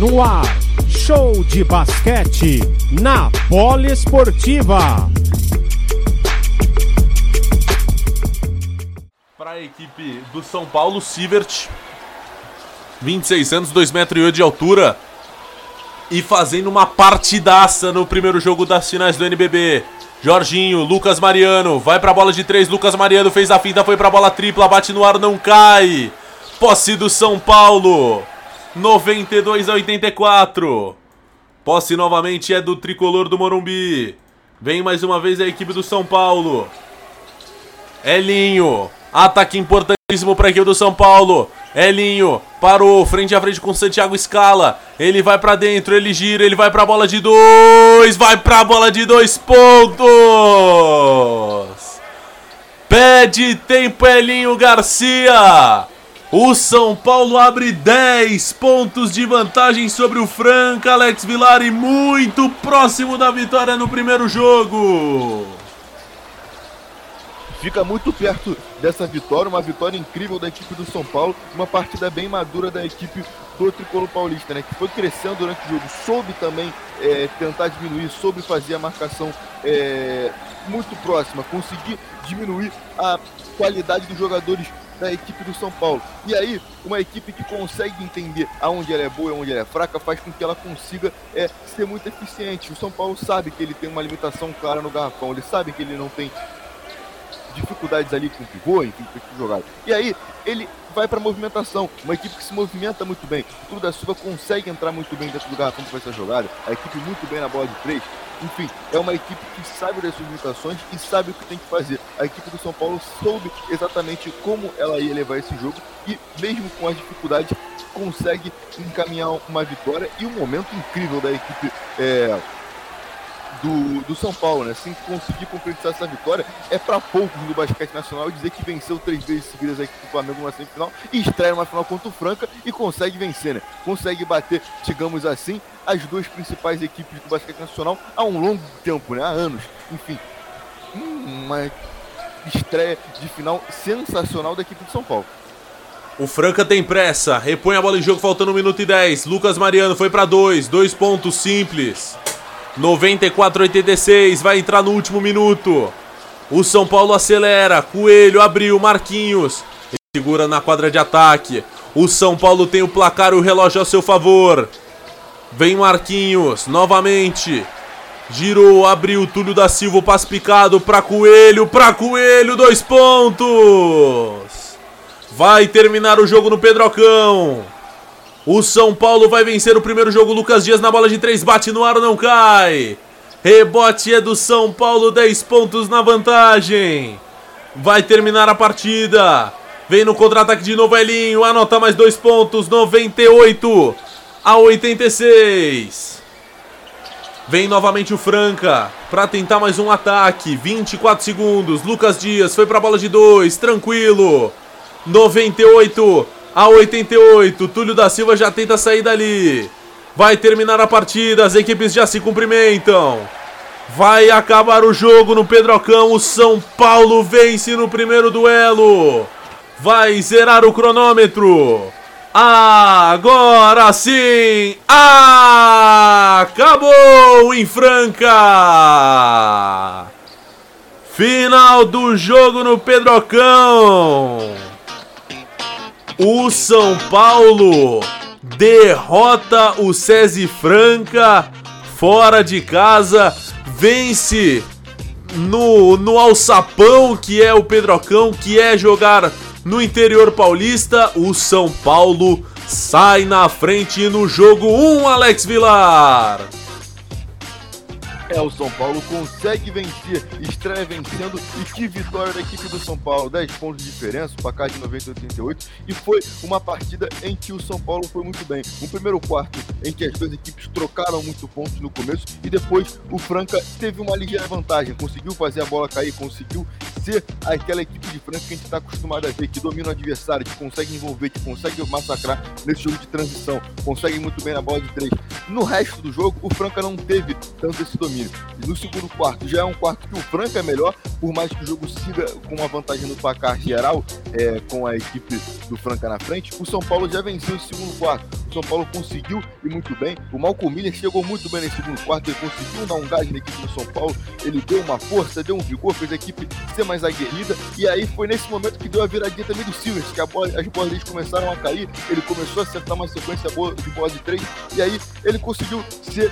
No ar, show de basquete na Poliesportiva. Para a equipe do São Paulo, Sivert, 26 anos, 2,8 metros de altura e fazendo uma partidaça no primeiro jogo das finais do NBB. Jorginho, Lucas Mariano, vai pra bola de três. Lucas Mariano fez a finta, foi pra bola tripla, bate no ar, não cai. Posse do São Paulo, 92 a 84. Posse novamente é do tricolor do Morumbi. Vem mais uma vez a equipe do São Paulo. Elinho, ataque importantíssimo para a equipe do São Paulo. Elinho parou, frente a frente com Santiago Scala. Ele vai para dentro, ele gira, ele vai para a bola de dois, vai para a bola de dois pontos. Pede tempo Elinho Garcia. O São Paulo abre 10 pontos de vantagem sobre o Franca, Alex Vilar e muito próximo da vitória no primeiro jogo. Fica muito perto dessa vitória, uma vitória incrível da equipe do São Paulo, uma partida bem madura da equipe do Tricolor Paulista, né, que foi crescendo durante o jogo, soube também é, tentar diminuir, soube fazer a marcação é, muito próxima, conseguir diminuir a qualidade dos jogadores da equipe do São Paulo. E aí, uma equipe que consegue entender aonde ela é boa e aonde ela é fraca, faz com que ela consiga é, ser muito eficiente. O São Paulo sabe que ele tem uma limitação clara no garrafão, ele sabe que ele não tem dificuldades ali com o pivô, enfim, com jogado. E aí, ele vai para movimentação, uma equipe que se movimenta muito bem. O Clube da Silva consegue entrar muito bem dentro do garrafão para essa jogada, a equipe muito bem na bola de três. Enfim, é uma equipe que sabe das suas limitações e sabe o que tem que fazer. A equipe do São Paulo soube exatamente como ela ia levar esse jogo e, mesmo com as dificuldades, consegue encaminhar uma vitória e um momento incrível da equipe. É do, do São Paulo, né? Se conseguir concretizar essa vitória, é para poucos do basquete nacional dizer que venceu três vezes seguidas a equipe do Flamengo numa semifinal e estreia uma final contra o Franca e consegue vencer, né? Consegue bater, digamos assim, as duas principais equipes do basquete nacional há um longo tempo, né? Há anos. Enfim, uma estreia de final sensacional da equipe de São Paulo. O Franca tem pressa, repõe a bola em jogo faltando 1 minuto e 10. Lucas Mariano foi para dois, dois pontos simples. 94-86, vai entrar no último minuto. O São Paulo acelera. Coelho abriu, Marquinhos. Segura na quadra de ataque. O São Paulo tem o placar e o relógio a seu favor. Vem Marquinhos, novamente. Girou, abriu, Túlio da Silva, passe picado para Coelho, para Coelho, dois pontos. Vai terminar o jogo no Pedrocão. O São Paulo vai vencer o primeiro jogo. Lucas Dias na bola de três, bate no ar, não cai. Rebote é do São Paulo, 10 pontos na vantagem. Vai terminar a partida. Vem no contra-ataque de novo Elinho, anota mais dois pontos, 98 a 86. Vem novamente o Franca para tentar mais um ataque. 24 segundos. Lucas Dias foi para a bola de dois, tranquilo. 98 a 88. Túlio da Silva já tenta sair dali. Vai terminar a partida, as equipes já se cumprimentam. Vai acabar o jogo no Pedrocão. O São Paulo vence no primeiro duelo. Vai zerar o cronômetro. Agora sim! Acabou em Franca! Final do jogo no Pedrocão. O São Paulo derrota o SESI Franca fora de casa, vence no, no alçapão que é o Pedrocão, que é jogar no interior paulista. O São Paulo sai na frente no jogo 1, Alex Vilar. É, o São Paulo consegue vencer, estreia vencendo. E que vitória da equipe do São Paulo! 10 pontos de diferença, o placar de 90 88. E foi uma partida em que o São Paulo foi muito bem. Um primeiro quarto em que as duas equipes trocaram muito pontos no começo. E depois o Franca teve uma ligeira vantagem. Conseguiu fazer a bola cair, conseguiu ser aquela equipe de Franca que a gente está acostumado a ver, que domina o adversário, que consegue envolver, que consegue massacrar nesse jogo de transição. Consegue muito bem na bola de três. No resto do jogo, o Franca não teve tanto esse domínio. E no segundo quarto já é um quarto que o Franca é melhor, por mais que o jogo siga com uma vantagem no placar geral, é, com a equipe do Franca na frente. O São Paulo já venceu o segundo quarto. do São Paulo conseguiu e muito bem. O Malcolm Miller chegou muito bem nesse segundo quarto, ele conseguiu dar um gás na equipe do São Paulo, ele deu uma força, deu um vigor, fez a equipe ser mais aguerrida, e aí foi nesse momento que deu a viradinha também do Silvers, que bola, as bolas deles começaram a cair, ele começou a acertar uma sequência boa de bola de três, e aí ele conseguiu ser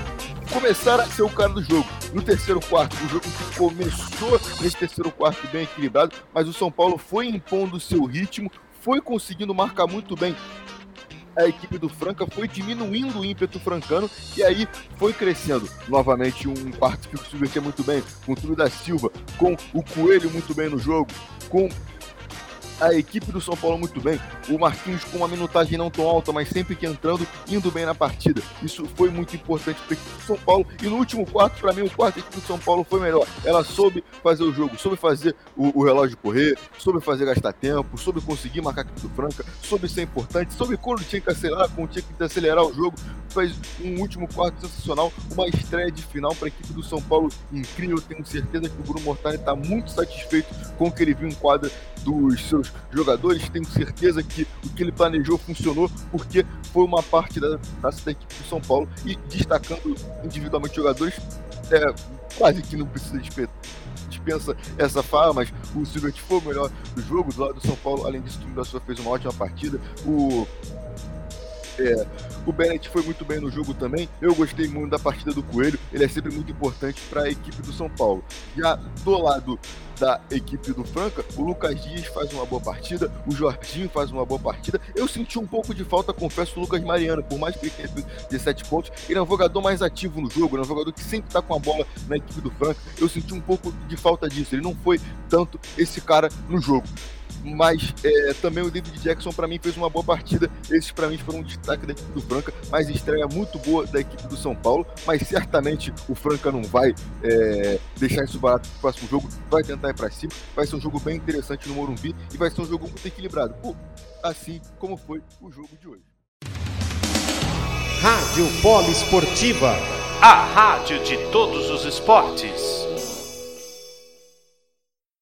começar a ser o cara do jogo. No terceiro quarto, o jogo começou nesse terceiro quarto bem equilibrado, mas o São Paulo foi impondo o seu ritmo, foi conseguindo marcar muito bem a equipe do Franca foi diminuindo o ímpeto francano e aí foi crescendo. Novamente um quarto que o subvertia muito bem, com o Túlio da Silva, com o Coelho muito bem no jogo, com a equipe do São Paulo muito bem. O Marquinhos com uma minutagem não tão alta, mas sempre que entrando, indo bem na partida. Isso foi muito importante para do São Paulo. E no último quarto, para mim, o quarto equipe do São Paulo foi melhor. Ela soube fazer o jogo, soube fazer o, o relógio correr, soube fazer gastar tempo, soube conseguir marcar do Franca, soube ser importante, soube quando tinha que acelerar, quando tinha que acelerar o jogo. Fez um último quarto sensacional, uma estreia de final para a equipe do São Paulo incrível. Tenho certeza que o Bruno Mortari está muito satisfeito com o que ele viu em quadra dos seus jogadores. Tenho certeza que o que ele planejou funcionou, porque foi uma parte da, da, da equipe do São Paulo e destacando individualmente jogadores, é, quase que não precisa dispensa essa fala, mas o Silvert foi o melhor do jogo do lado do São Paulo. Além disso, o time da fez uma ótima partida. O é, o Bennett foi muito bem no jogo também. Eu gostei muito da partida do Coelho. Ele é sempre muito importante para a equipe do São Paulo. Já do lado da equipe do Franca, o Lucas Dias faz uma boa partida, o Jorginho faz uma boa partida. Eu senti um pouco de falta, confesso, do Lucas Mariano, por mais que ele tenha 17 pontos. Ele é um jogador mais ativo no jogo, ele é um jogador que sempre está com a bola na equipe do Franca. Eu senti um pouco de falta disso. Ele não foi tanto esse cara no jogo mas é, também o David Jackson para mim fez uma boa partida. Esses para mim foram um destaque da equipe do Franca, mas estreia muito boa da equipe do São Paulo. Mas certamente o Franca não vai é, deixar isso barato pro próximo jogo, vai tentar ir para cima. Vai ser um jogo bem interessante no Morumbi e vai ser um jogo muito equilibrado, assim como foi o jogo de hoje. Rádio Polo Esportiva, a rádio de todos os esportes.